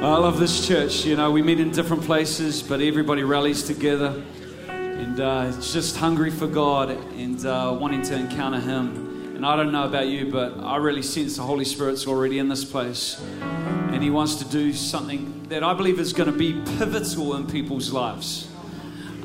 I love this church. You know, we meet in different places, but everybody rallies together and uh, it's just hungry for God and uh, wanting to encounter Him. And I don't know about you, but I really sense the Holy Spirit's already in this place. And He wants to do something that I believe is going to be pivotal in people's lives.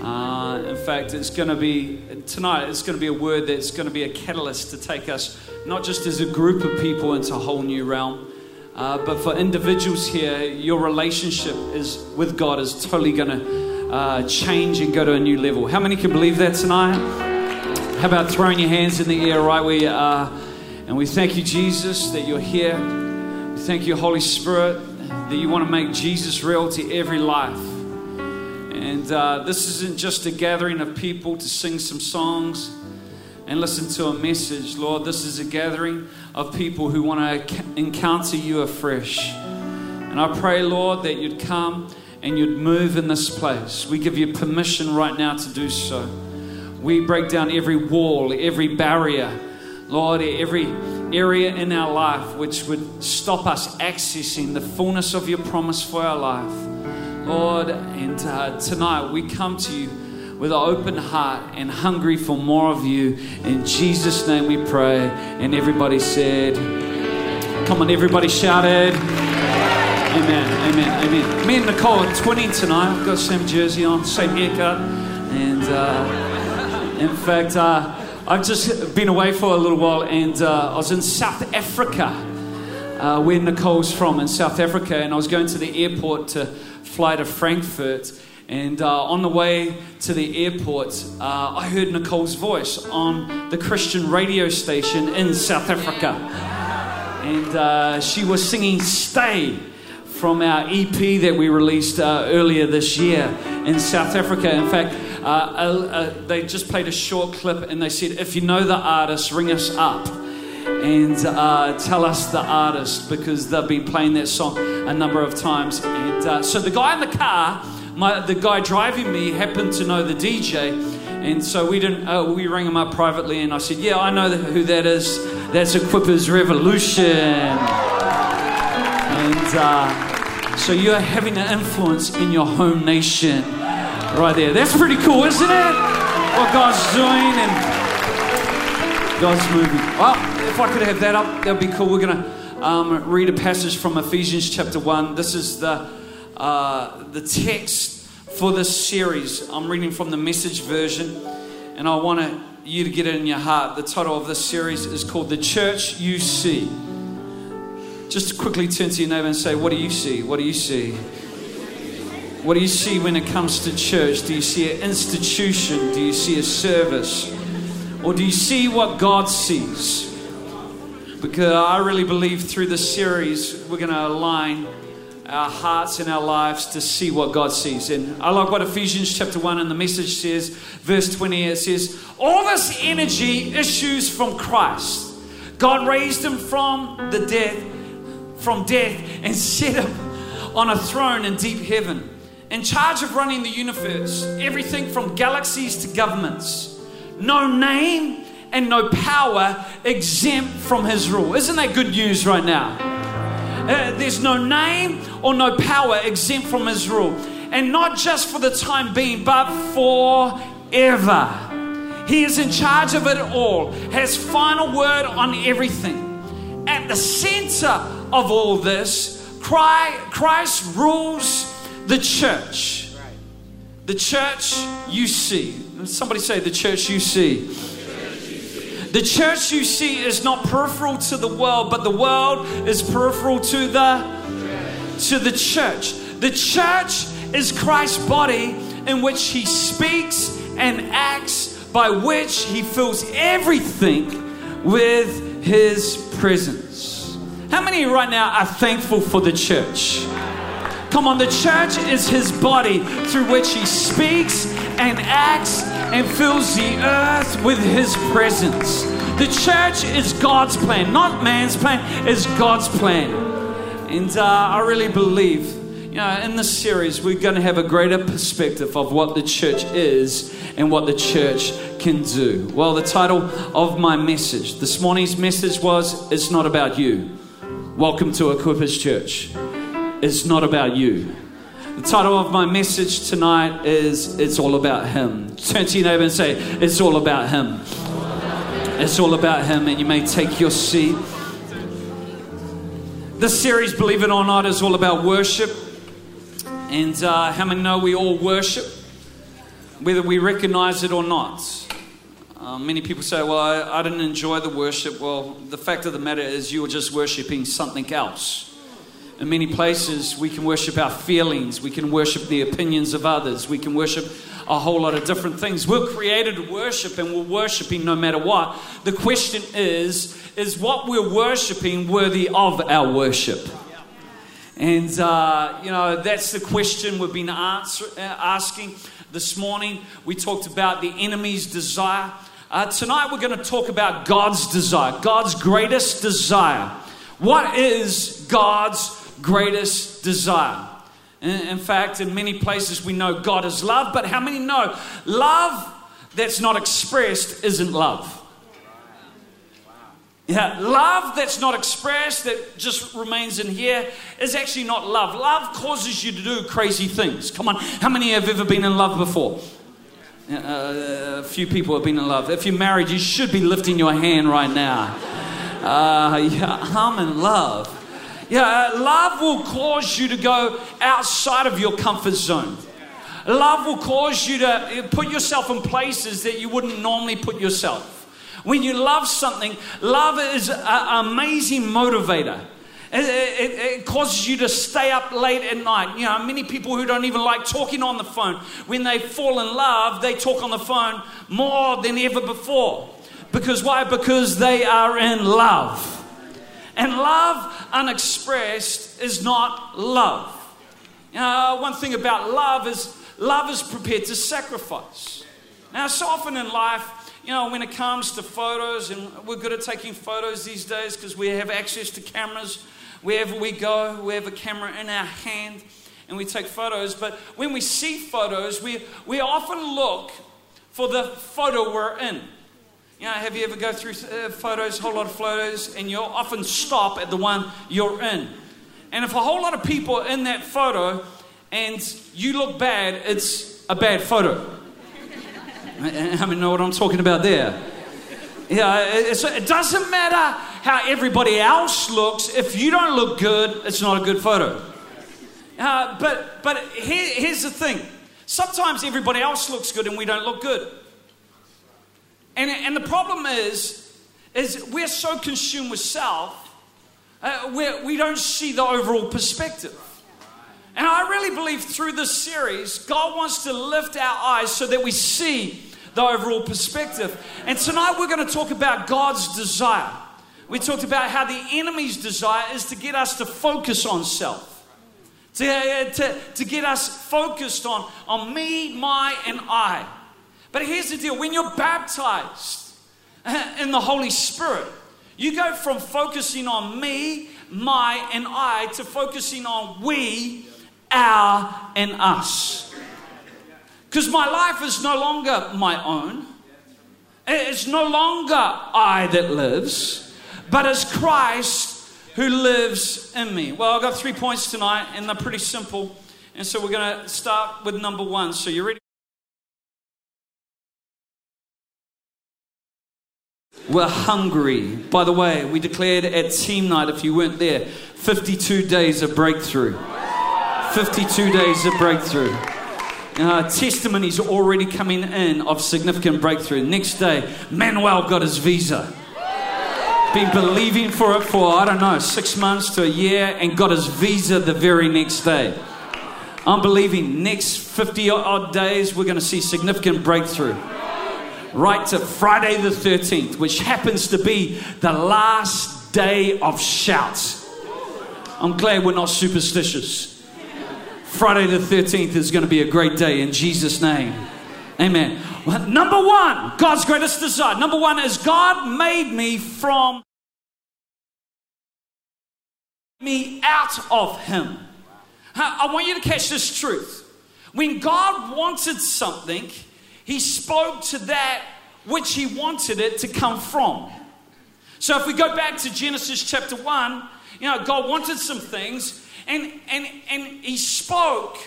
Uh, in fact, it's going to be, tonight, it's going to be a word that's going to be a catalyst to take us, not just as a group of people, into a whole new realm. Uh, but for individuals here, your relationship is with God is totally going to uh, change and go to a new level. How many can believe that tonight? How about throwing your hands in the air right where you are? And we thank you, Jesus, that you're here. We thank you, Holy Spirit, that you want to make Jesus real to every life. And uh, this isn't just a gathering of people to sing some songs and listen to a message. Lord, this is a gathering of people who want to encounter you afresh. And I pray, Lord, that you'd come and you'd move in this place. We give you permission right now to do so. We break down every wall, every barrier, Lord, every area in our life which would stop us accessing the fullness of your promise for our life. Lord, and uh, tonight we come to you with an open heart and hungry for more of you. In Jesus' name we pray. And everybody said, Come on, everybody shouted. Amen, amen, amen. Me and Nicole are 20 tonight. We've got same jersey on, same haircut. And uh, in fact, uh, I've just been away for a little while and uh, I was in South Africa, uh, where Nicole's from, in South Africa. And I was going to the airport to fly to Frankfurt. And uh, on the way to the airport, uh, I heard Nicole's voice on the Christian radio station in South Africa. And uh, she was singing Stay from our EP that we released uh, earlier this year in South Africa. In fact, uh, they just played a short clip and they said, if you know the artist, ring us up and uh, tell us the artist because they've been playing that song a number of times. And uh, so the guy in the car, my, the guy driving me, happened to know the DJ, and so we didn't. Uh, we rang him up privately, and I said, "Yeah, I know who that is. That's Equippers Revolution." And uh, so you're having an influence in your home nation, right there. That's pretty cool, isn't it? What God's doing and. God's moving. Well, if I could have that up, that would be cool. We're to um, read a passage from Ephesians chapter 1. This is the, uh, the text for this series. I'm reading from the message version, and I want you to get it in your heart. The title of this series is called The Church You See. Just quickly turn to your neighbor and say, What do you see? What do you see? What do you see when it comes to church? Do you see an institution? Do you see a service? Or do you see what God sees? Because I really believe through this series, we're going to align our hearts and our lives to see what God sees. And I like what Ephesians chapter 1 and the message says, verse 20, it says, All this energy issues from Christ. God raised him from the death, from death, and set him on a throne in deep heaven, in charge of running the universe, everything from galaxies to governments no name and no power exempt from his rule. Isn't that good news right now? Uh, there's no name or no power exempt from his rule. And not just for the time being, but forever. He is in charge of it all, has final word on everything. At the center of all this, Christ rules the church. The church you see. Somebody say, the church you see. The church you see is not peripheral to the world, but the world is peripheral to the to the church. The church is Christ's body in which he speaks and acts by which he fills everything with his presence. How many right now are thankful for the church? Come on, the church is his body through which he speaks and acts and fills the earth with his presence. The church is God's plan, not man's plan, it's God's plan. And uh, I really believe, you know, in this series, we're going to have a greater perspective of what the church is and what the church can do. Well, the title of my message this morning's message was It's Not About You. Welcome to Equippers Church. Is not about you. The title of my message tonight is It's All About Him. Turn to your neighbor and say, It's all about Him. It's all about Him, and you may take your seat. This series, believe it or not, is all about worship. And uh, how many know we all worship, whether we recognize it or not? Uh, many people say, Well, I, I didn't enjoy the worship. Well, the fact of the matter is, you were just worshiping something else. In many places, we can worship our feelings, we can worship the opinions of others, we can worship a whole lot of different things. We're created to worship and we're worshiping no matter what. The question is, is what we're worshiping worthy of our worship? And, uh, you know, that's the question we've been answer, uh, asking this morning. We talked about the enemy's desire. Uh, tonight, we're going to talk about God's desire, God's greatest desire. What is God's greatest desire? In fact, in many places we know God is love, but how many know love that's not expressed isn't love? Yeah, love that's not expressed, that just remains in here, is actually not love. Love causes you to do crazy things. Come on, how many have ever been in love before? Uh, a few people have been in love. If you're married, you should be lifting your hand right now. Uh, yeah, I'm in love. Yeah, love will cause you to go outside of your comfort zone. Love will cause you to put yourself in places that you wouldn't normally put yourself. When you love something, love is an amazing motivator. It, it, it, causes you to stay up late at night. You know, many people who don't even like talking on the phone, when they fall in love, they talk on the phone more than ever before. Because why? Because they are in love. And love unexpressed is not love. You know, one thing about love is love is prepared to sacrifice. Now, so often in life, you know, when it comes to photos, and we're good at taking photos these days because we have access to cameras wherever we go, we have a camera in our hand and we take photos. But when we see photos, we, we often look for the photo we're in. You know, have you ever go through uh, photos, a whole lot of photos, and you'll often stop at the one you're in. And if a whole lot of people are in that photo and you look bad, it's a bad photo. I mean, know what I'm talking about there? Yeah, it doesn't matter how everybody else looks. If you don't look good, it's not a good photo. Uh, but but here, here's the thing. Sometimes everybody else looks good and we don't look good. And, and the problem is, is we're so consumed with self, uh, we we don't see the overall perspective. And I really believe through this series, God wants to lift our eyes so that we see the overall perspective. And tonight we're going to talk about God's desire. We talked about how the enemy's desire is to get us to focus on self, to, uh, to, to get us focused on, on me, my, and I. But here's the deal when you're baptized in the Holy Spirit, you go from focusing on me, my, and I to focusing on we, our, and us. Because my life is no longer my own. It's no longer I that lives, but it's Christ who lives in me. Well, I've got three points tonight, and they're pretty simple. And so we're going to start with number one. So you ready? We're hungry. By the way, we declared at team night, if you weren't there, 52 days of breakthrough. 52 days of breakthrough. Uh, testimonies already coming in of significant breakthrough. Next day, Manuel got his visa. Been believing for it for, I don't know, six months to a year and got his visa the very next day. I'm believing next 50 odd days, we're going to see significant breakthrough right to Friday the 13th, which happens to be the last day of shouts. I'm glad we're not superstitious. Friday the 13th is going to be a great day in Jesus' name. Amen. Number one, God's greatest desire. Number one is God made me from me out of Him. I want you to catch this truth. When God wanted something, he spoke to that which he wanted it to come from. So if we go back to Genesis chapter 1, you know, God wanted some things, And, and, and he spoke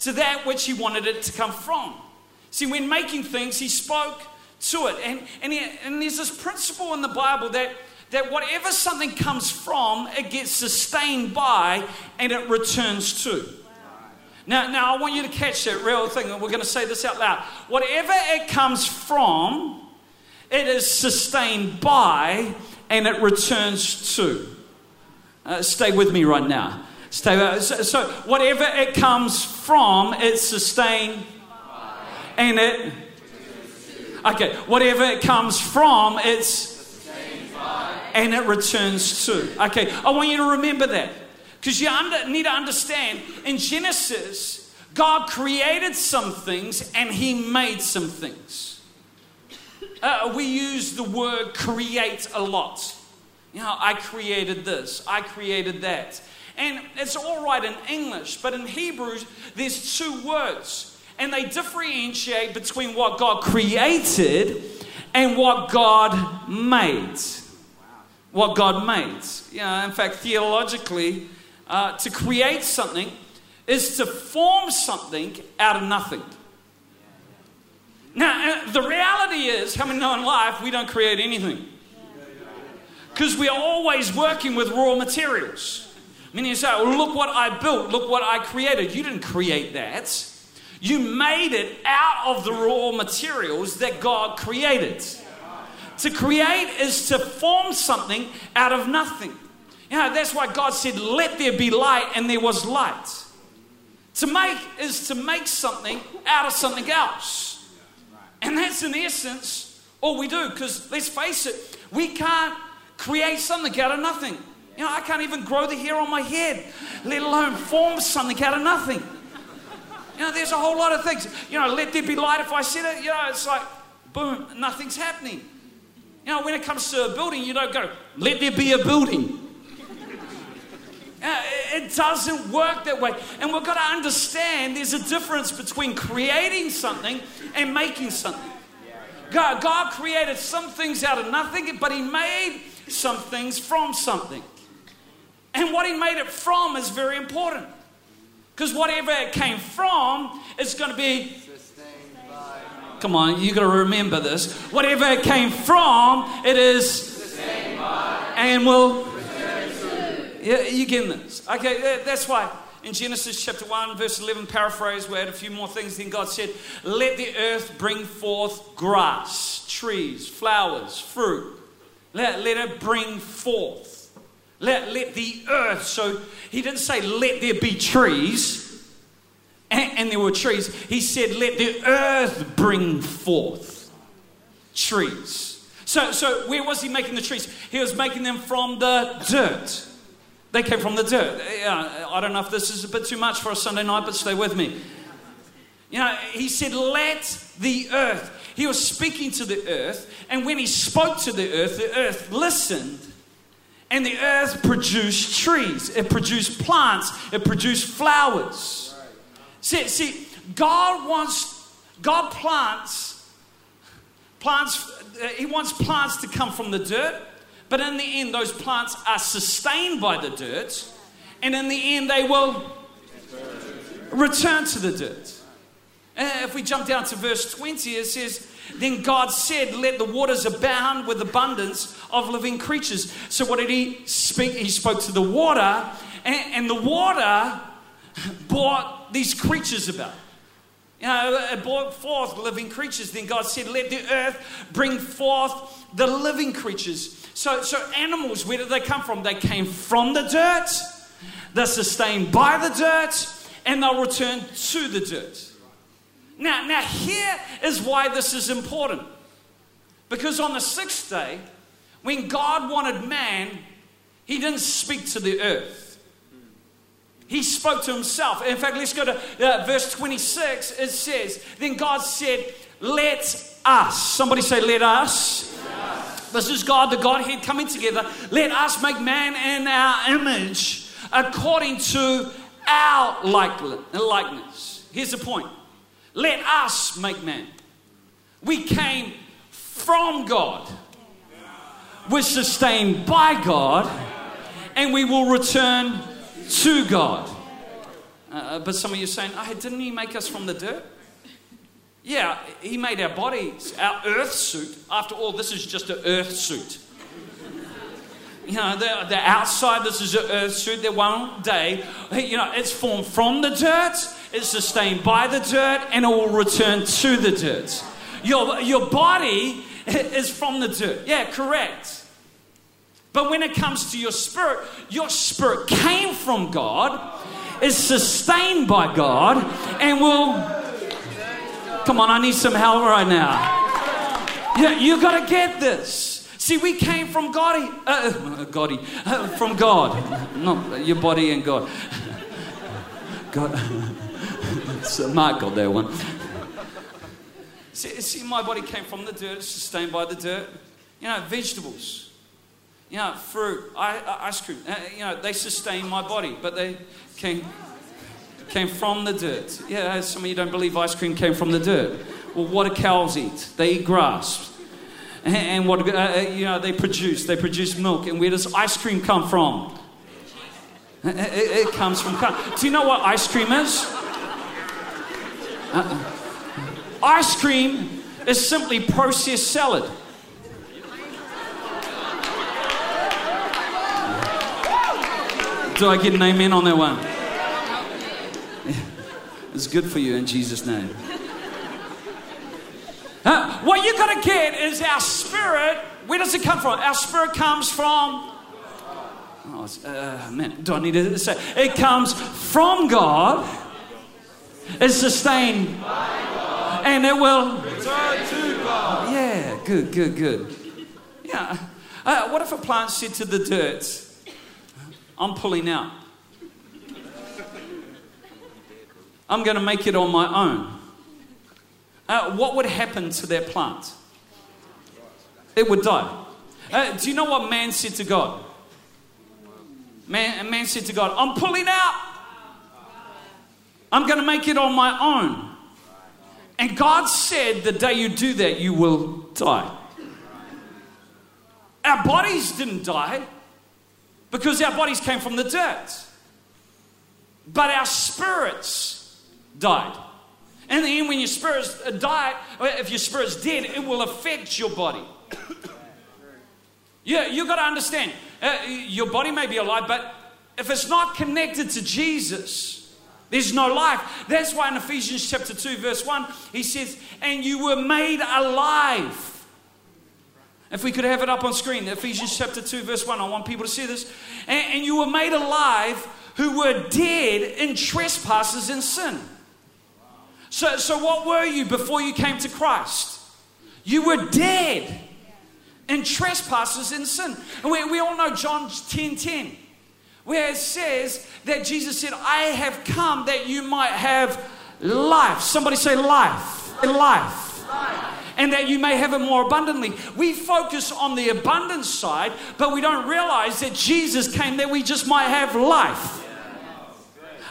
to that which he wanted it to come from. See, when making things, he spoke to it. And, and, he, and there's this principle in the Bible that, that whatever something comes from, it gets sustained by and it returns to. Now, now, I want you to catch that real thing. And we're going to say this out loud. Whatever it comes from, it is sustained by and it returns to. Uh, stay with me right now. Stay. Uh, so, so, whatever it comes from, it's sustained and it. Okay, whatever it comes from, it's sustained by and it returns to. Okay, I want you to remember that. Because you under, need to understand in Genesis, God created some things and He made some things. Uh, we use the word create a lot. You know, I created this, I created that. And it's all right in English, but in Hebrew, there's two words. And they differentiate between what God created and what God made. What God made. You know, in fact, theologically, uh, to create something is to form something out of nothing. Now, uh, the reality is, how many know in life we don't create anything? Because we are always working with raw materials. Many you say, well, look what I built, look what I created. You didn't create that. You made it out of the raw materials that God created. To create is to form something out of nothing. You know, that's why God said, Let there be light, and there was light. To make is to make something out of something else. And that's in essence all we do, because let's face it, we can't create something out of nothing. You know, I can't even grow the hair on my head, let alone form something out of nothing. You know, there's a whole lot of things. You know, let there be light. If I said it, you know, it's like, boom, nothing's happening. You know, when it comes to a building, you don't go, let there be a building. Uh, it doesn't work that way. And we've got to understand there's a difference between creating something and making something. God, God created some things out of nothing, but He made some things from something. And what He made it from is very important. Because whatever it came from, it's going to be. Come on, you got to remember this. Whatever it came from, it is. And will yeah, you getting this? Okay, that's why in Genesis chapter 1, verse 11, paraphrase, we had a few more things. Then God said, Let the earth bring forth grass, trees, flowers, fruit. Let, let it bring forth. Let, let the earth. So he didn't say, Let there be trees, and, and there were trees. He said, Let the earth bring forth trees. So, so where was he making the trees? He was making them from the dirt. They came from the dirt. Yeah, I don't know if this is a bit too much for a Sunday night, but stay with me. You know, he said, Let the earth. He was speaking to the earth, and when he spoke to the earth, the earth listened. And the earth produced trees, it produced plants, it produced flowers. See, see, God wants, God plants, plants, uh, He wants plants to come from the dirt. But in the end, those plants are sustained by the dirt, and in the end, they will return to the dirt. Uh, if we jump down to verse 20, it says, Then God said, Let the waters abound with abundance of living creatures. So, what did he speak? He spoke to the water, and, and the water brought these creatures about. You know, brought forth living creatures. Then God said, Let the earth bring forth the living creatures. So, so animals, where did they come from? They came from the dirt, they're sustained by the dirt, and they'll return to the dirt. Now, now here is why this is important. Because on the sixth day, when God wanted man, he didn't speak to the earth. He spoke to himself. In fact, let's go to uh, verse 26. It says, Then God said, Let us. Somebody say, Let us this is God, the Godhead coming together. Let us make man in our image according to our likeness. Here's the point let us make man. We came from God, we're sustained by God, and we will return to God. Uh, but some of you saying, oh, didn't He make us from the dirt? Yeah, He made our bodies, our earth suit. After all, this is just an earth suit. You know, the, the outside, this is an earth suit that one day, you know, it's formed from the dirt, it's sustained by the dirt, and it will return to the dirt. Your, your body is from the dirt. Yeah, correct. But when it comes to your spirit, your spirit came from God, is sustained by God, and will. Come on, I need some help right now. Yeah, you got to get this. See, we came from God, uh, God, uh, from God, not your body and God. God, so Mark got that one. See, see, my body came from the dirt, sustained by the dirt. You know, vegetables, you know, fruit, ice cream. Uh, you know, they sustain my body, but they came came from the dirt. Yeah, some of you don't believe ice cream came from the dirt. Well, what do cows eat? They eat grass and what uh, uh, you know they produce. They produce milk, and where does ice cream come from? It, it, it comes from. Do you know what ice cream is? Uh, ice cream is simply processed salad. Do I get an amen on that one? It's good for you in Jesus' name. What you got to get is our spirit. Where does it come from? Our spirit comes from. Oh, uh, man, do I need to say? It comes from God. It's sustained. By God. And it will return to God. Yeah, good, good, good. Yeah. Uh, what if a plant said to the dirt, I'm pulling out? I'm going to make it on my own uh, what would happen to that plant? It would die. Uh, do you know what man said to God? Man, man said to God, I'm pulling out. I'm going to make it on my own. And God said, the day you do that, you will die. Our bodies didn't die because our bodies came from the dirt. But our spirits died. And then when your spirit's died, if your spirit's dead, it will affect your body. yeah, you've got to understand. Uh, your body may be alive, but if it's not connected to Jesus, there's no life. That's why in Ephesians chapter 2, verse 1, he says, And you were made alive. If we could have it up on screen, Ephesians chapter 2, verse 1, I want people to see this. And, and you were made alive who were dead in trespasses and sin. So, so what were you before you came to Christ? You were dead in trespasses and sin. And we, we all know John 10 10, where it says that Jesus said, I have come that you might have life. Somebody say life. Life. life. And that you may have it more abundantly. We focus on the abundance side, but we don't realize that Jesus came that we just might have life.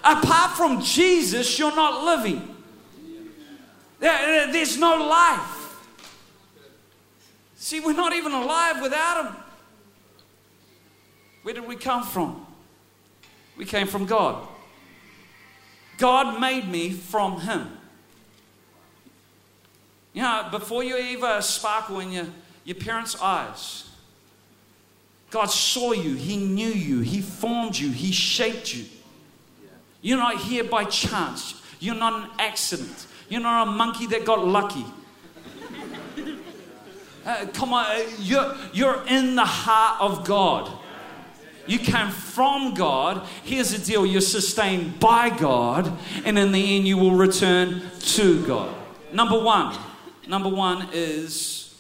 Apart from Jesus, you're not living. There's no life. See, we're not even alive without Him. Where did we come from? We came from God. God made me from Him. You know, before you ever sparkle in your, your parents' eyes, God saw you, He knew you, He formed you, He shaped you. You're not here by chance, you're not an accident. You're not a monkey that got lucky. Uh, come on, uh, you're, you're in the heart of God. You came from God. Here's the deal you're sustained by God, and in the end, you will return to God. Number one, number one is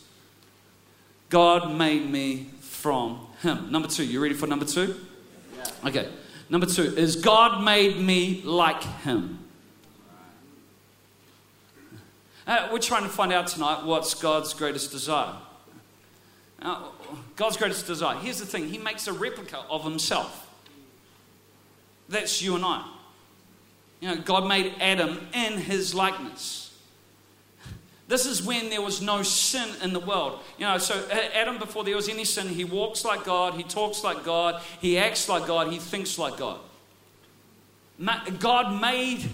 God made me from Him. Number two, you ready for number two? Okay. Number two is God made me like Him. Uh, we're trying to find out tonight what's God's greatest desire. Now, God's greatest desire. Here's the thing He makes a replica of Himself. That's you and I. You know, God made Adam in His likeness. This is when there was no sin in the world. You know, so Adam, before there was any sin, he walks like God, he talks like God, he acts like God, he thinks like God. God made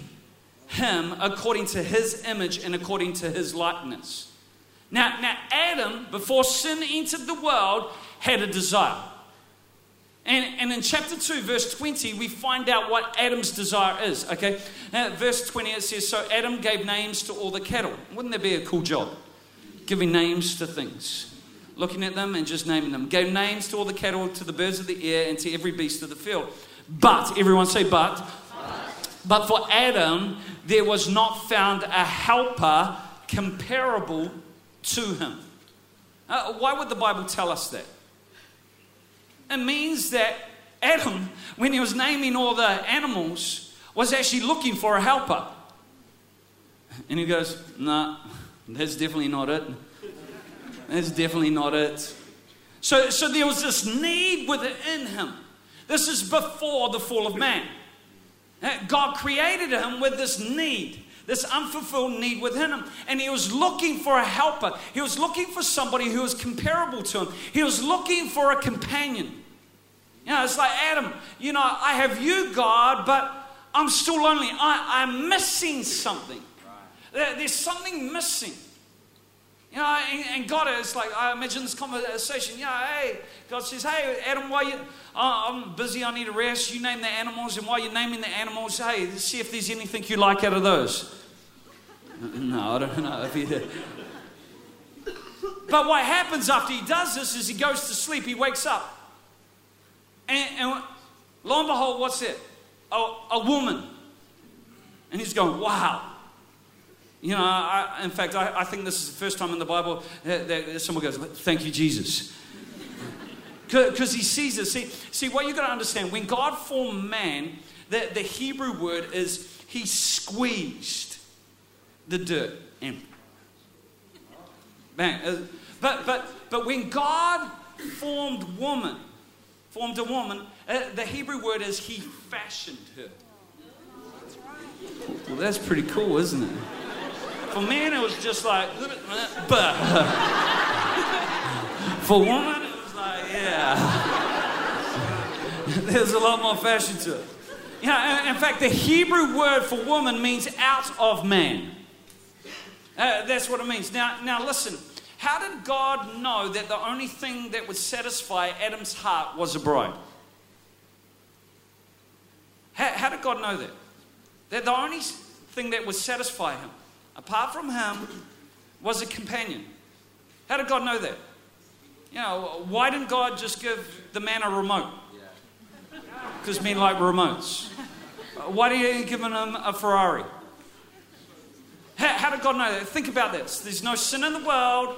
him according to his image and according to his likeness. Now, now Adam, before sin entered the world, had a desire. And, and in chapter 2, verse 20, we find out what Adam's desire is. Okay? Now, verse 20, it says, So Adam gave names to all the cattle. Wouldn't that be a cool job? Giving names to things. Looking at them and just naming them. Gave names to all the cattle, to the birds of the air, and to every beast of the field. But, everyone say, but. But for Adam, there was not found a helper comparable to him. Uh, why would the Bible tell us that? It means that Adam, when he was naming all the animals, was actually looking for a helper. And he goes, No, nah, that's definitely not it. That's definitely not it. So, so there was this need within him. This is before the fall of man. Uh, God created him with this need, this unfulfilled need within him. And he was looking for a helper. He was looking for somebody who was comparable to him. He was looking for a companion. You know, it's like Adam, you know, I have you, God, but I'm still lonely. I, I'm missing something. There, there's something missing. You know, and, and, God is like, I imagine this conversation. Yeah, hey, God says, hey, Adam, why you? Oh, I'm busy. I need a rest. You name the animals, and while you're naming the animals, hey, see if there's anything you like out of those. No, I don't know if. But what happens after he does this is he goes to sleep. He wakes up, and, and lo and behold, what's it? A, a woman. And he's going, wow. You know, I, in fact, I, I, think this is the first time in the Bible that, that someone goes, Thank you, Jesus. Because he sees it. See, see, what you've got to understand when God formed man, the, the Hebrew word is he squeezed the dirt in. bang. Uh, but, but, but when God formed woman, formed a woman, uh, the Hebrew word is he fashioned her. Well, that's pretty cool, isn't it? For men, it was just like, but for woman, it was like, yeah. There's a lot more fashion to it. You know, in fact, the Hebrew word for woman means out of man. Uh, that's what it means. Now, now listen. How did God know that the only thing that would satisfy Adam's heart was a bride? How, how did God know that? That the only thing that would satisfy him apart from him, was a companion. How did God know that? You know, why didn't God just give the man a remote? Because men like remotes. Why did he give him a Ferrari? How, how did God know that? Think about this. There's no sin in the world.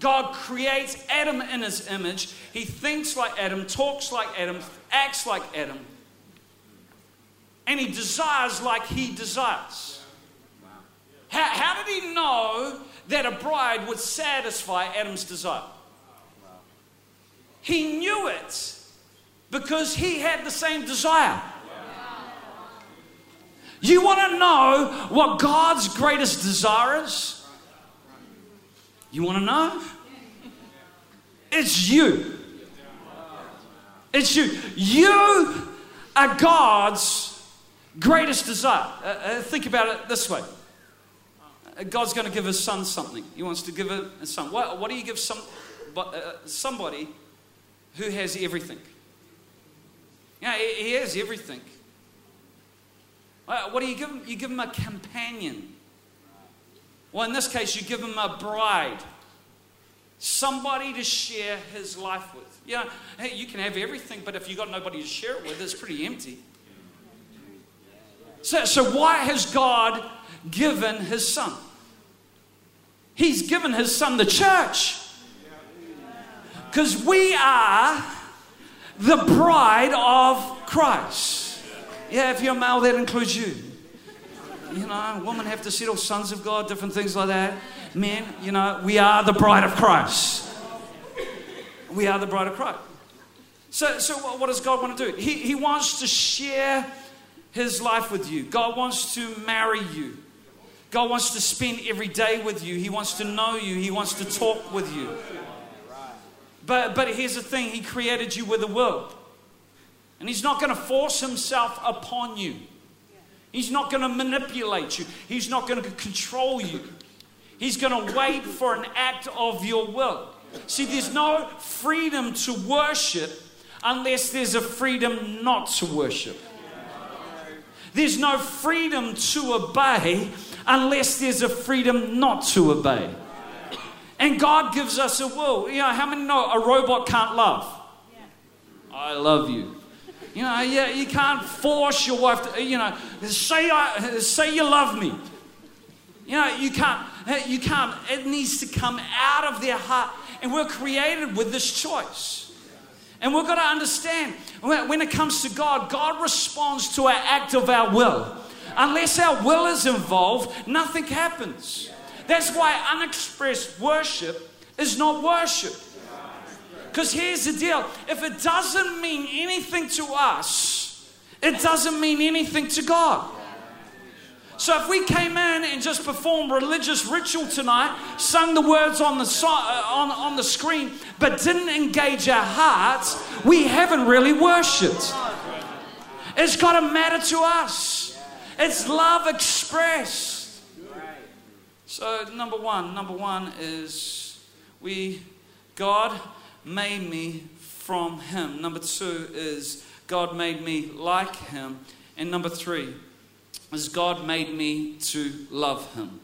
God creates Adam in his image. He thinks like Adam, talks like Adam, acts like Adam. And he desires like he desires. How, how did he know that a bride would satisfy Adam's desire? He knew it because he had the same desire. You want to know what God's greatest desire is? You want to know? It's you. It's you. You are God's greatest desire. Uh, uh, think about it this way God's going to give his son something. He wants to give a son. What, what do you give some, uh, somebody who has everything? Yeah, he, he has everything. What do you give him? You give him a companion. Well, in this case, you give him a bride. Somebody to share his life with. You know, hey, you can have everything, but if you've got nobody to share it with, it's pretty empty. So, so why has God given his son. He's given his son the church. Because we are the bride of Christ. Yeah, if you're male, that includes you. You know, women have to settle sons of God, different things like that. Men, you know, we are the bride of Christ. We are the bride of Christ. So, so what does God want to do? He, he wants to share his life with you. God wants to marry you. God wants to spend every day with you. He wants to know you. He wants to talk with you. But, but here's the thing He created you with a will. And He's not going to force Himself upon you. He's not going to manipulate you. He's not going to control you. He's going to wait for an act of your will. See, there's no freedom to worship unless there's a freedom not to worship. There's no freedom to obey unless there's a freedom not to obey. And God gives us a will. You know, how many know a robot can't love? I love you. You know, yeah, you can't force your wife to, you know, say, I, say you love me. You know, you can't, you can't, it needs to come out of their heart. And we're created with this choice. And we've got to understand when it comes to God, God responds to our act of our will. Unless our will is involved, nothing happens. That's why unexpressed worship is not worship. Because here's the deal if it doesn't mean anything to us, it doesn't mean anything to God. So if we came in and just performed religious ritual tonight, sung the words on the, so- uh, on, on the screen, but didn't engage our hearts, we haven't really worshipped. It's got to matter to us. It's love expressed. So number one, number one is we, God made me from Him. Number two is God made me like Him. And number three is God made me to love Him.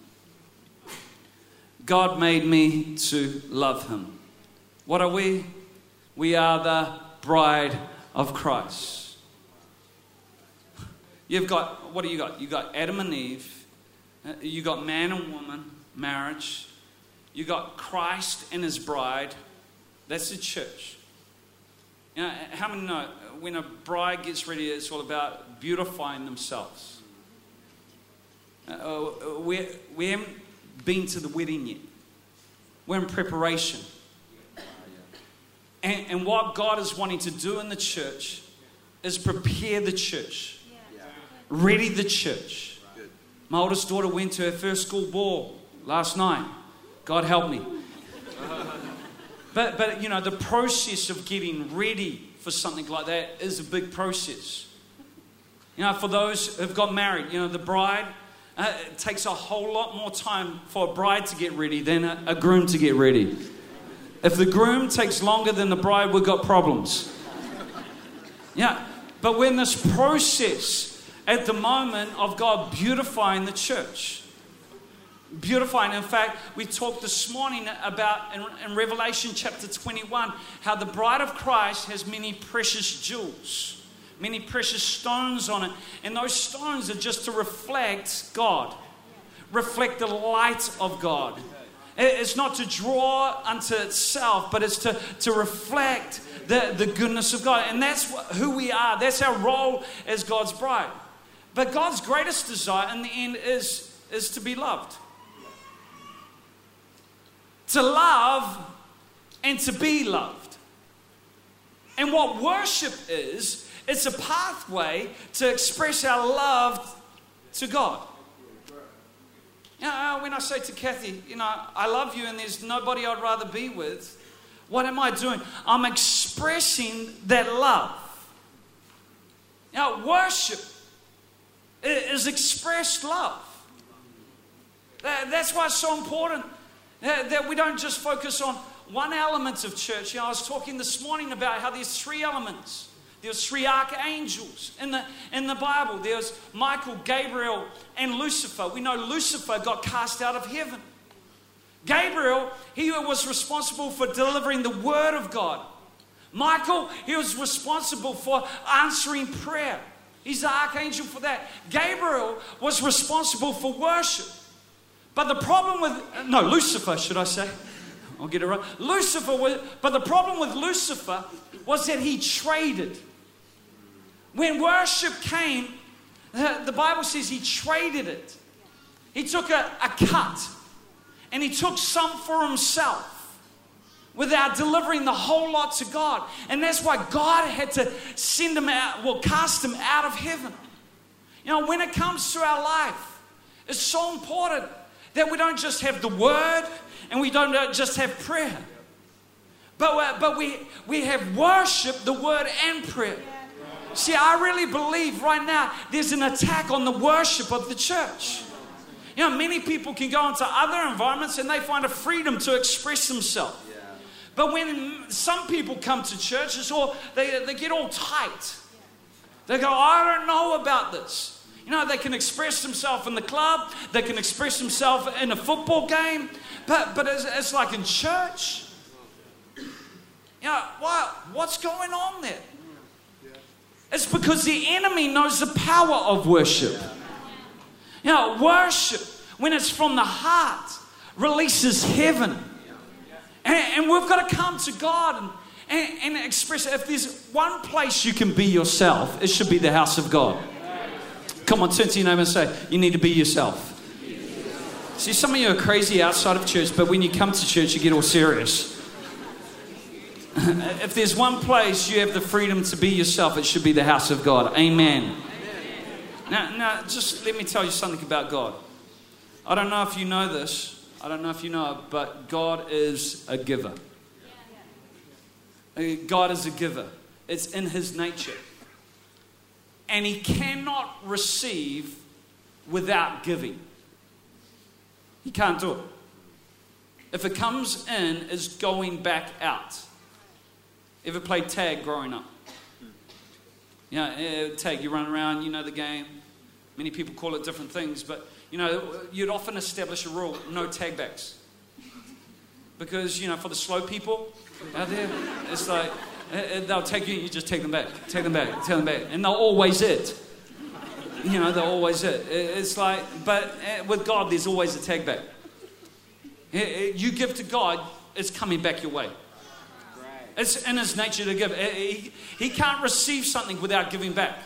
God made me to love Him. What are we? We are the bride of Christ. You've got, what do you got? You've got Adam and Eve, uh, you got man and woman, marriage, You've got Christ and his bride, that's the church. You know, how many know when a bride gets ready, it's all about beautifying themselves? Uh, uh we, we haven't been to the wedding yet, we're in preparation. And, and what God is wanting to do in the church is prepare the church, ready the church. My oldest daughter went to her first school ball last night. God help me. But, but, you know, the process of getting ready for something like that is a big process. You know, for those who've got married, you know, the bride, uh, it takes a whole lot more time for a bride to get ready than a, a groom to get ready. If the groom takes longer than the bride, we've got problems. Yeah, but we're this process at the moment of God beautifying the church beautifying. In fact, we talked this morning about in, in, Revelation chapter 21 how the bride of Christ has many precious jewels, many precious stones on it. And those stones are just to reflect God, reflect the light of God. It's not to draw unto itself, but it's to, to reflect the, the goodness of God. And that's who we are, that's our role as God's bride. But God's greatest desire in the end is, is to be loved to love and to be loved. And what worship is, it's a pathway to express our love to God. You know, uh, when I say to Kathy, you know, I love you and there's nobody I'd rather be with, what am I doing? I'm expressing that love. Know, worship is expressed love. That's why it's so important uh, that we don't just focus on one element of church. You know, I was talking this morning about how there's three elements. There's three archangels in the, in the Bible. There's Michael, Gabriel, and Lucifer. We know Lucifer got cast out of heaven. Gabriel, he was responsible for delivering the word of God. Michael, he was responsible for answering prayer. He's the archangel for that. Gabriel was responsible for worship. But the problem with, no, Lucifer, should I say? I'll get it right. Lucifer, was, but the problem with Lucifer was that he traded. When worship came, the Bible says he traded it. He took a, a cut and he took some for himself without delivering the whole lot to God. And that's why God had to send them out, well, cast them out of heaven. You know, when it comes to our life, it's so important that we don't just have the word and we don't just have prayer, but, uh, but we, we have worship, the word, and prayer. See, I really believe right now there's an attack on the worship of the church. You know, many people can go into other environments and they find a freedom to express themselves. But when some people come to church, it's all, they, they get all tight. They go, I don't know about this. You know, they can express themselves in the club, they can express themselves in a football game, but, but it's, it's like in church. You know, what, what's going on there? It's because the enemy knows the power of worship. You know, worship, when it's from the heart, releases heaven. And, and we've got to come to God and, and, and express If there's one place you can be yourself, it should be the house of God. Come on, turn to your neighbor and say, You need to be yourself. See, some of you are crazy outside of church, but when you come to church, you get all serious. if there's one place you have the freedom to be yourself, it should be the house of God. Amen. Now, now, just let me tell you something about God. I don't know if you know this. I don't know if you know it, but God is a giver. Uh, God is a giver. It's in His nature. And He cannot receive without giving. He can't do it. If it comes in, it's going back out. Ever played tag growing up? Yeah, you know, tag, you run around, you know the game. Many people call it different things, but you know, you'd often establish a rule no tag backs. Because, you know, for the slow people out there, it's like eh, eh, they'll take you, you just take them back, take them back, take them back, and they'll always it. You know, they're always it. It's like, but eh, with God, there's always a tag back. You give to God, it's coming back your way. It's in his nature to give. He, he can't receive something without giving back.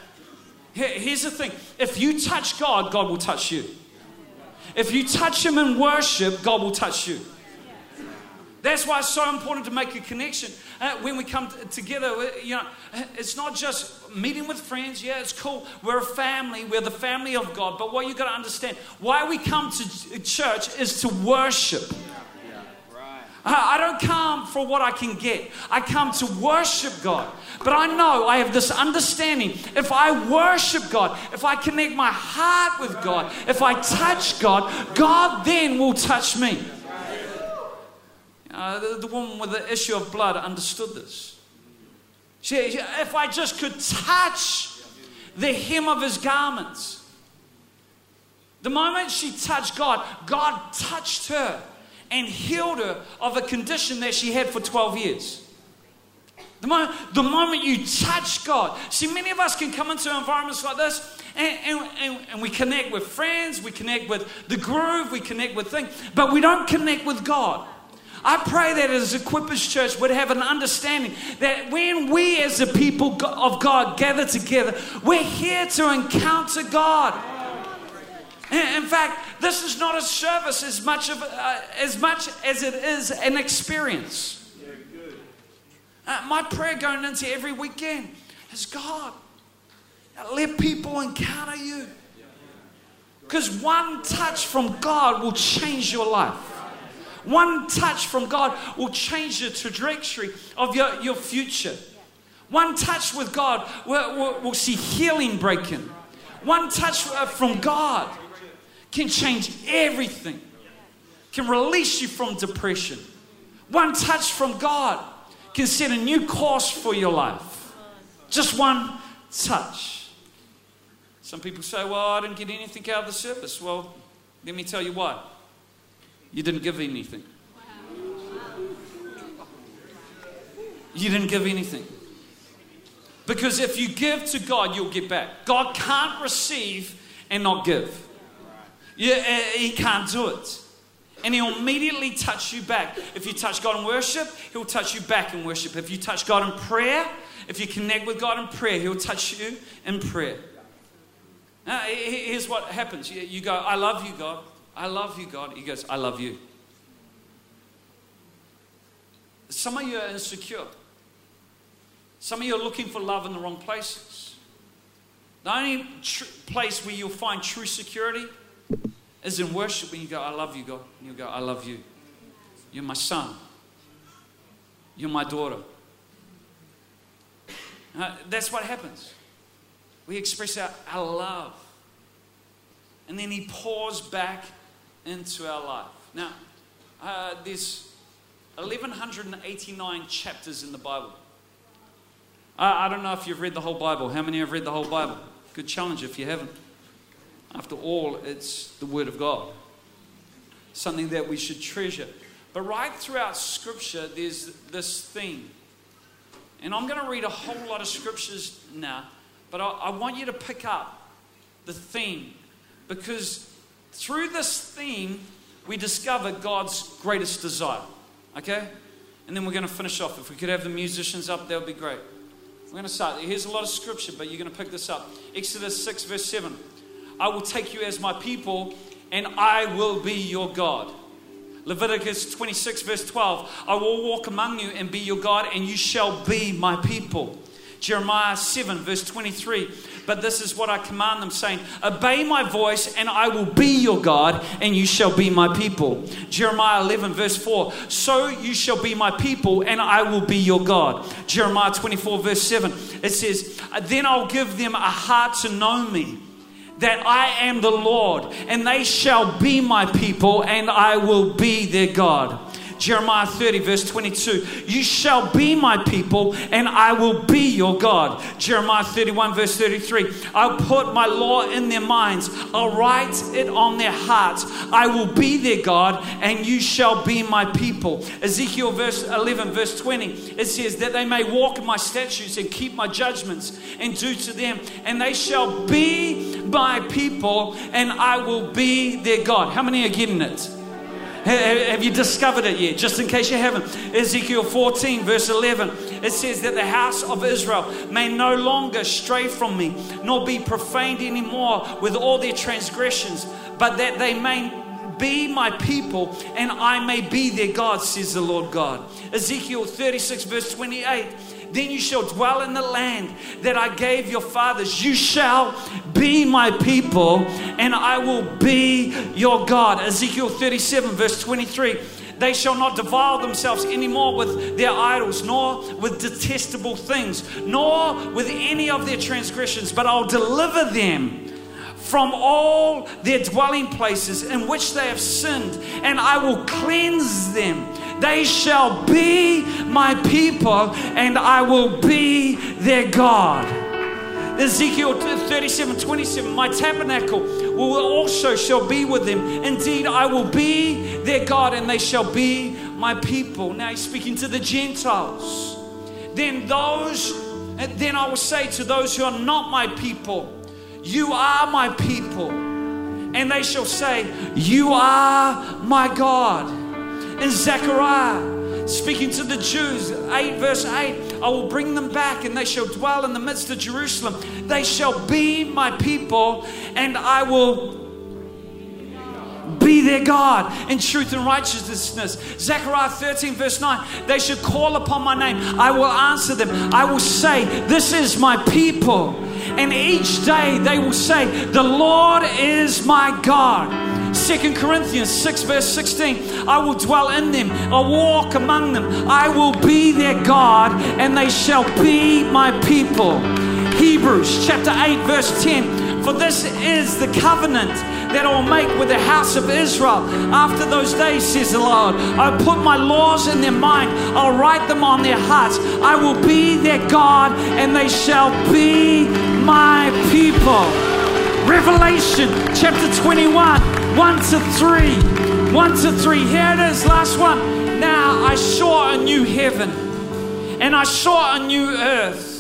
Here's the thing if you touch God, God will touch you. If you touch Him in worship, God will touch you. That's why it's so important to make a connection. Uh, when we come t- together, uh, you know, it's not just meeting with friends. Yeah, it's cool. We're a family. We're the family of God. But what you got to understand, why we come to church is to worship. I don't come for what I can get. I come to worship God. But I know I have this understanding. If I worship God, if I connect my heart with God, if I touch God, God then will touch me. Uh, the, the woman with the issue of blood understood this. She, if I just could touch the hem of his garments, the moment she touched God, God touched her and healed her of a condition that she had for 12 years. The moment, the moment you touch God, see, many of us can come into environments like this and, and, and, and, we connect with friends, we connect with the groove, we connect with things, but we don't connect with God. I pray that as Equippers Church would have an understanding that when we as the people of God gather together, we're here to encounter God. In fact, this is not a service as much, of, uh, as, much as it is an experience. Uh, my prayer going into every weekend is God, let people encounter you. Because one touch from God will change your life. One touch from God will change the trajectory of your, your future. One touch with God will, will, will see healing breaking. One touch uh, from God can change everything, can release you from depression. One touch from God can set a new course for your life. Just one touch. Some people say, Well, I didn't get anything out of the service. Well, let me tell you what. You didn't give anything. You didn't give anything. Because if you give to God, you'll get back. God can't receive and not give. Yeah, uh, he can't do it. And he'll immediately touch you back. If you touch God in worship, he'll touch you back in worship. If you touch God in prayer, if you connect with God in prayer, he'll touch you in prayer. Now, here's what happens you go, I love you, God. I love you, God. He goes, I love you. Some of you are insecure. Some of you are looking for love in the wrong places. The only tr- place where you'll find true security is in worship when you go, I love you, God. And you go, I love you. You're my son. You're my daughter. Uh, that's what happens. We express our, our love. And then He pours back into our life. Now, uh, there's 1,189 chapters in the Bible. I, I don't know if you've read the whole Bible. How many have read the whole Bible? Good challenge if you haven't. After all, it's the Word of God, something that we should treasure. But right throughout Scripture, there's this theme. And I'm going to read a whole lot of scriptures now, but I, I want you to pick up the theme because through this theme, we discover God's greatest desire. Okay? And then we're going to finish off. If we could have the musicians up, that would be great. We're going to start. Here's a lot of scripture, but you're going to pick this up. Exodus 6, verse 7. I will take you as my people, and I will be your God. Leviticus 26, verse 12. I will walk among you and be your God, and you shall be my people. Jeremiah 7, verse 23. But this is what I command them, saying, Obey my voice, and I will be your God, and you shall be my people. Jeremiah 11, verse 4. So you shall be my people, and I will be your God. Jeremiah 24, verse 7. It says, Then I'll give them a heart to know me that I am the Lord, and they shall be my people, and I will be their God. Jeremiah 30, verse 22. You shall be my people, and I will be your God. Jeremiah 31, verse 33. I'll put my law in their minds, I'll write it on their hearts. I will be their God, and you shall be my people. Ezekiel verse 11, verse 20. It says, That they may walk in my statutes and keep my judgments and do to them, and they shall be my people, and I will be their God. How many are getting it? Have you discovered it yet? Just in case you haven't. Ezekiel 14, verse 11, it says that the house of Israel may no longer stray from me, nor be profaned anymore with all their transgressions, but that they may be my people and I may be their God, says the Lord God. Ezekiel 36, verse 28 then you shall dwell in the land that I gave your fathers. You shall be my people, and I will be your God. Ezekiel 37, verse 23. They shall not defile themselves anymore with their idols, nor with detestable things, nor with any of their transgressions, but I'll deliver them from all their dwelling places in which they have sinned, and I will cleanse them they shall be my people, and I will be their God. Ezekiel 37 27, my tabernacle will also shall be with them. Indeed, I will be their God, and they shall be my people. Now he's speaking to the Gentiles. Then those, then I will say to those who are not my people, You are my people. And they shall say, You are my God in Zechariah, speaking to the Jews, 8 verse 8, I will bring them back and they shall dwell in the midst of Jerusalem. They shall be my people and I will be their God in truth and righteousness. Zechariah 13, verse 9 they should call upon my name. I will answer them. I will say, This is my people. And each day they will say, The Lord is my God. Second Corinthians 6, verse 16 I will dwell in them, I'll walk among them, I will be their God, and they shall be my people. Hebrews chapter 8, verse 10 For this is the covenant that I will make with the house of Israel after those days, says the Lord. I'll put my laws in their mind, I'll write them on their hearts. I will be their God, and they shall be my people. Revelation chapter 21 one to three. One to three. Here it is, last one. Now I saw a new heaven and I saw a new earth.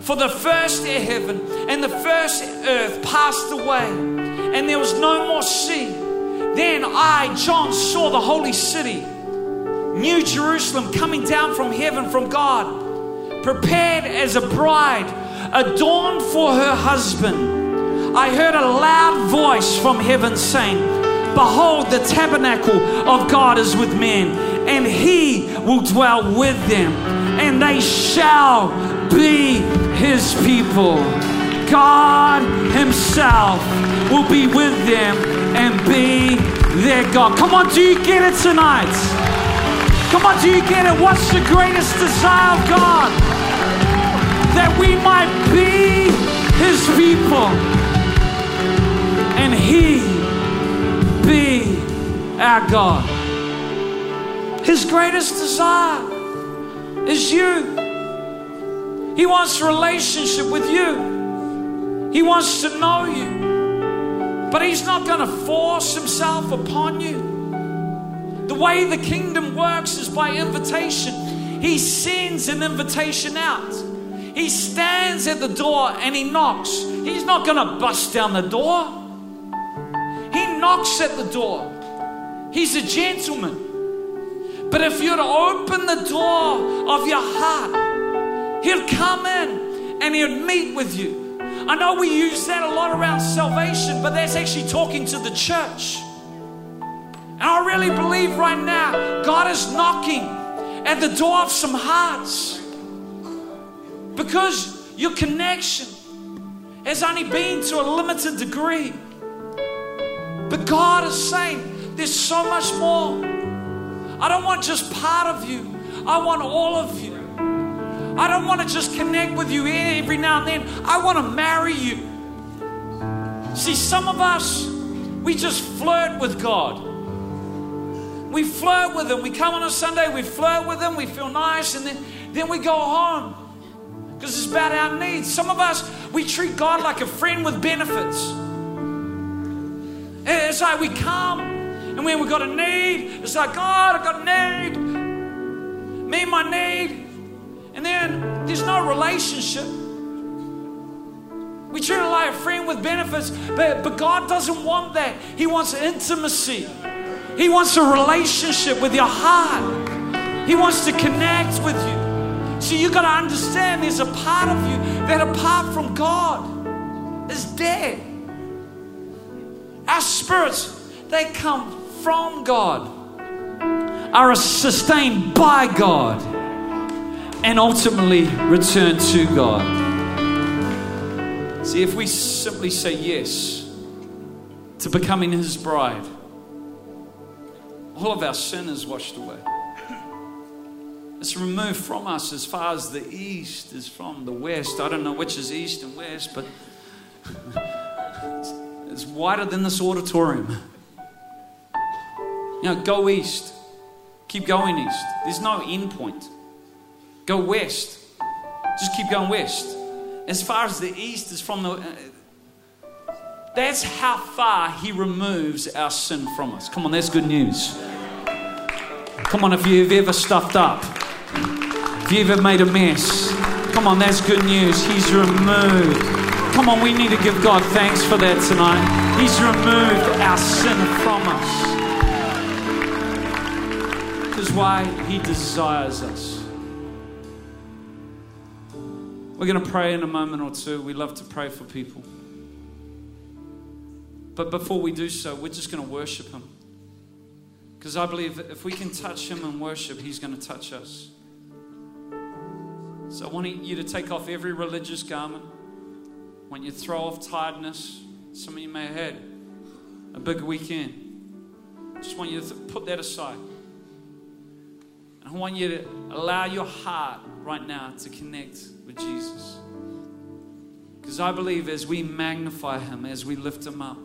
For the first heaven and the first earth passed away, and there was no more sea. Then I, John, saw the holy city, New Jerusalem, coming down from heaven from God, prepared as a bride, adorned for her husband. I heard a loud voice from heaven saying, Behold, the tabernacle of God is with men, and he will dwell with them, and they shall be his people. God himself will be with them and be their God. Come on, do you get it tonight? Come on, do you get it? What's the greatest desire of God? That we might be his people and he be our God. His greatest desire is you. He wants relationship with you. He wants to know you. But He's not going to force Himself upon you. The way the kingdom works is by invitation. He sends an invitation out. He stands at the door and He knocks. He's not going to bust down the door. He knocks at the door. He's a gentleman. But if you're to open the door of your heart, He'll come in and He'll meet with you. I know we use that a lot around salvation, but that's actually talking to the church. And I really believe right now God is knocking at the door of some hearts because your connection has only been to a limited degree. But God is saying there's so much more. I don't want just part of you, I want all of you. I don't want to just connect with you every now and then. I want to marry you. See, some of us, we just flirt with God. We flirt with Him. We come on a Sunday, we flirt with Him, we feel nice, and then, then we go home because it's about our needs. Some of us, we treat God like a friend with benefits. It's like we come and when we've got a need, it's like, God, I've got a need. Meet my need. And then there's no relationship. We treat it like a friend with benefits, but, but God doesn't want that. He wants intimacy. He wants a relationship with your heart. He wants to connect with you. So you got to understand there's a part of you that apart from God is dead. Our spirits, they come from God, are sustained by God, and ultimately return to God. See, if we simply say yes to becoming His bride, all of our sin is washed away. It's removed from us as far as the east is from the west. I don't know which is east and west, but it's wider than this auditorium. You know, go east. Keep going east. There's no end point. Go west. Just keep going west. As far as the east is from the. Uh, that's how far He removes our sin from us. Come on, that's good news. Come on, if you've ever stuffed up, if you've ever made a mess, come on, that's good news. He's removed. Come on, we need to give God thanks for that tonight. He's removed our sin from us is why He desires us. We're going to pray in a moment or two. We love to pray for people. But before we do so, we're just going to worship Him. Because I believe if we can touch Him and worship, He's going to touch us. So I want you to take off every religious garment. When you throw off tiredness, some of you may have had a big weekend. Just want you to put that aside. And I want you to allow your heart right now to connect with Jesus. Because I believe as we magnify Him, as we lift Him up,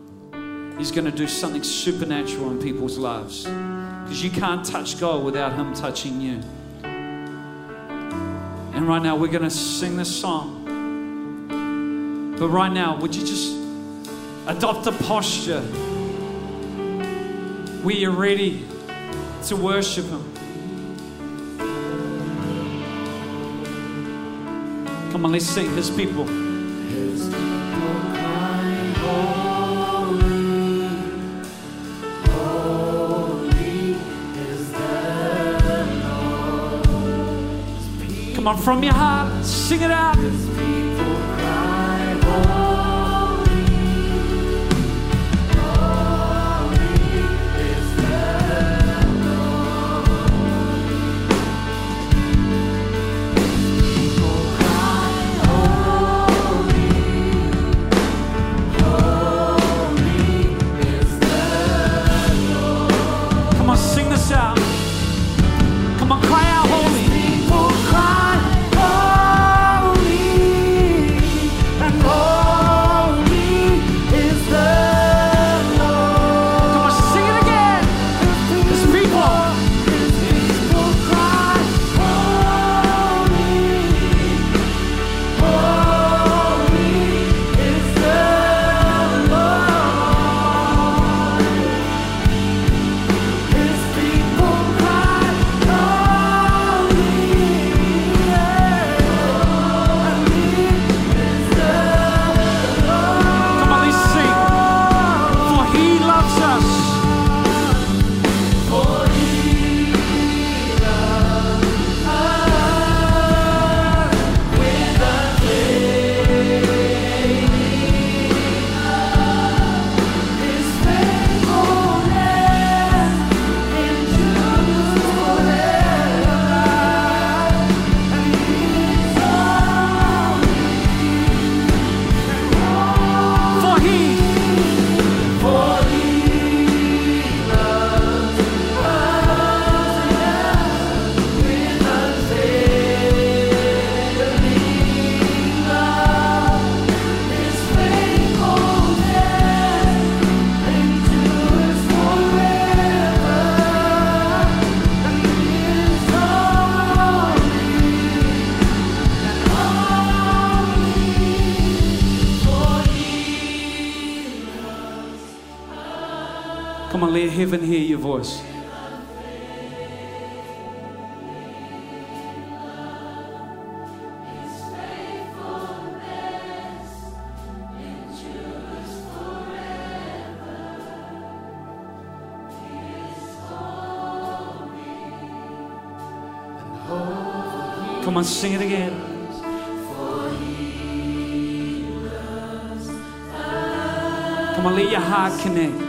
He's going to do something supernatural in people's lives. Because you can't touch God without Him touching you. And right now, we're going to sing this song. But right now, would you just adopt a posture where you're ready to worship Him? Come on, let's sing His people. His people cry, holy, holy is the Lord. Come on, from your heart, sing it out. On, sing it again. Come on, let your heart connect.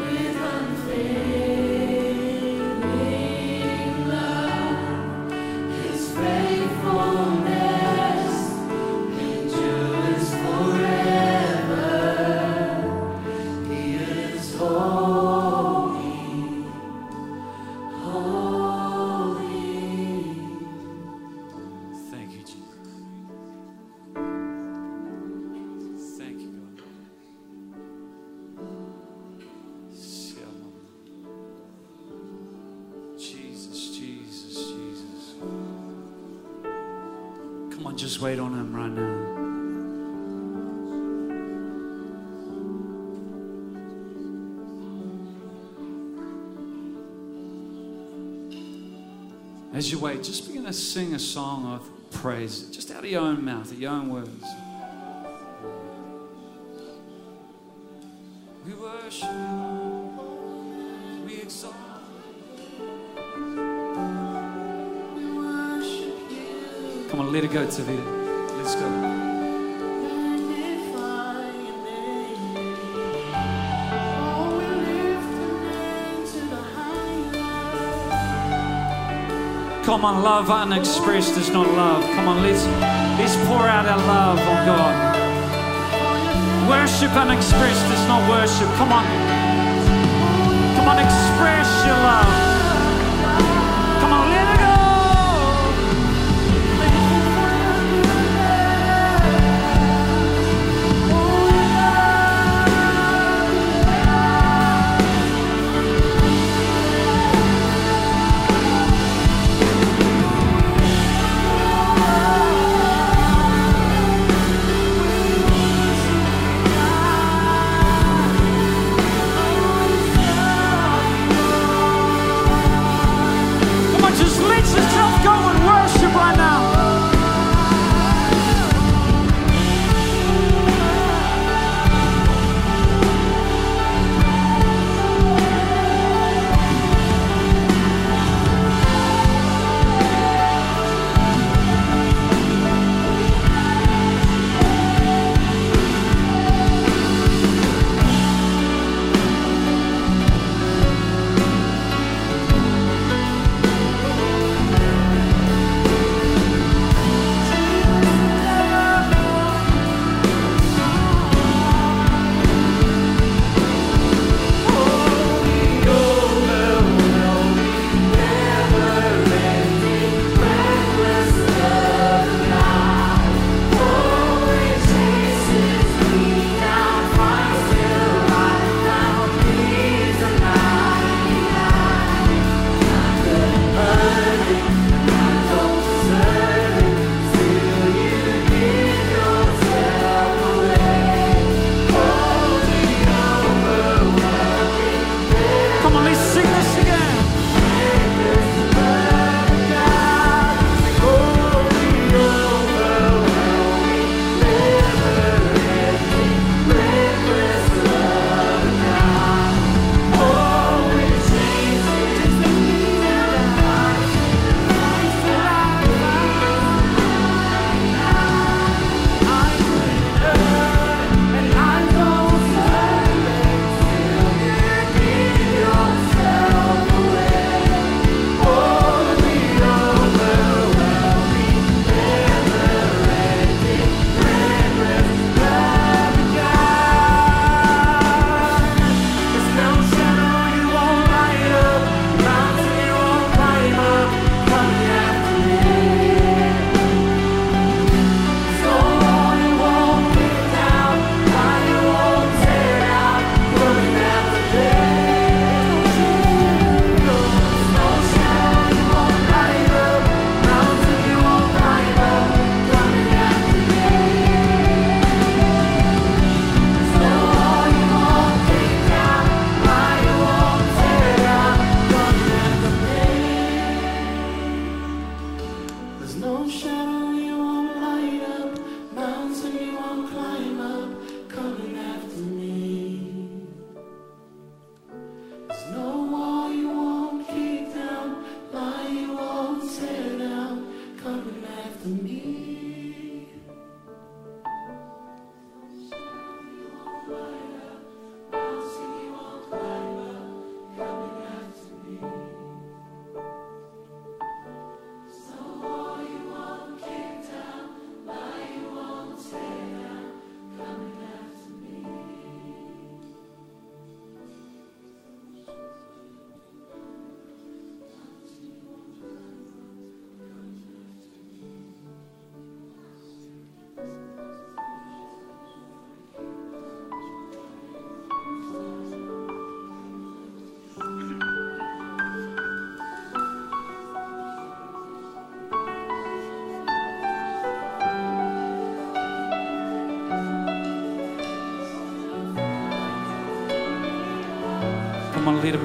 As you wait, just begin to sing a song of praise, just out of your own mouth, your own words. We worship you. We exalt you. Come on, let it go, Tavita. Let's go. Come on, love unexpressed is not love. Come on, let's let's pour out our love on God. Worship unexpressed is not worship. Come on. Come on, express your love.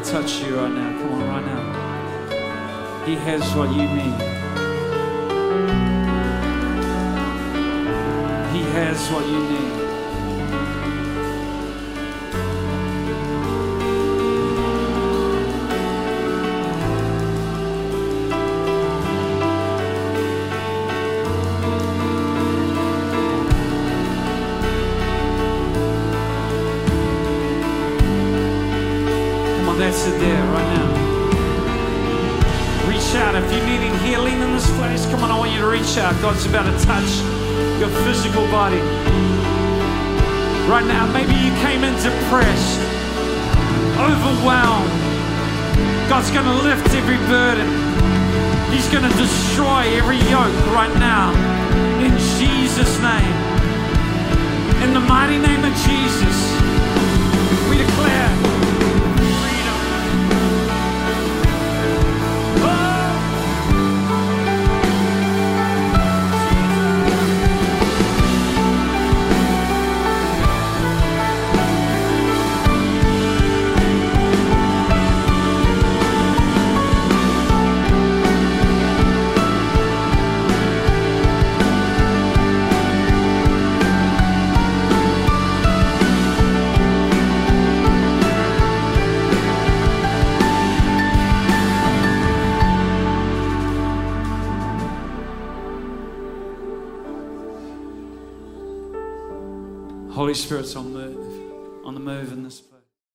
touch you right now. Come on, right now. He has what you need. He has what you need.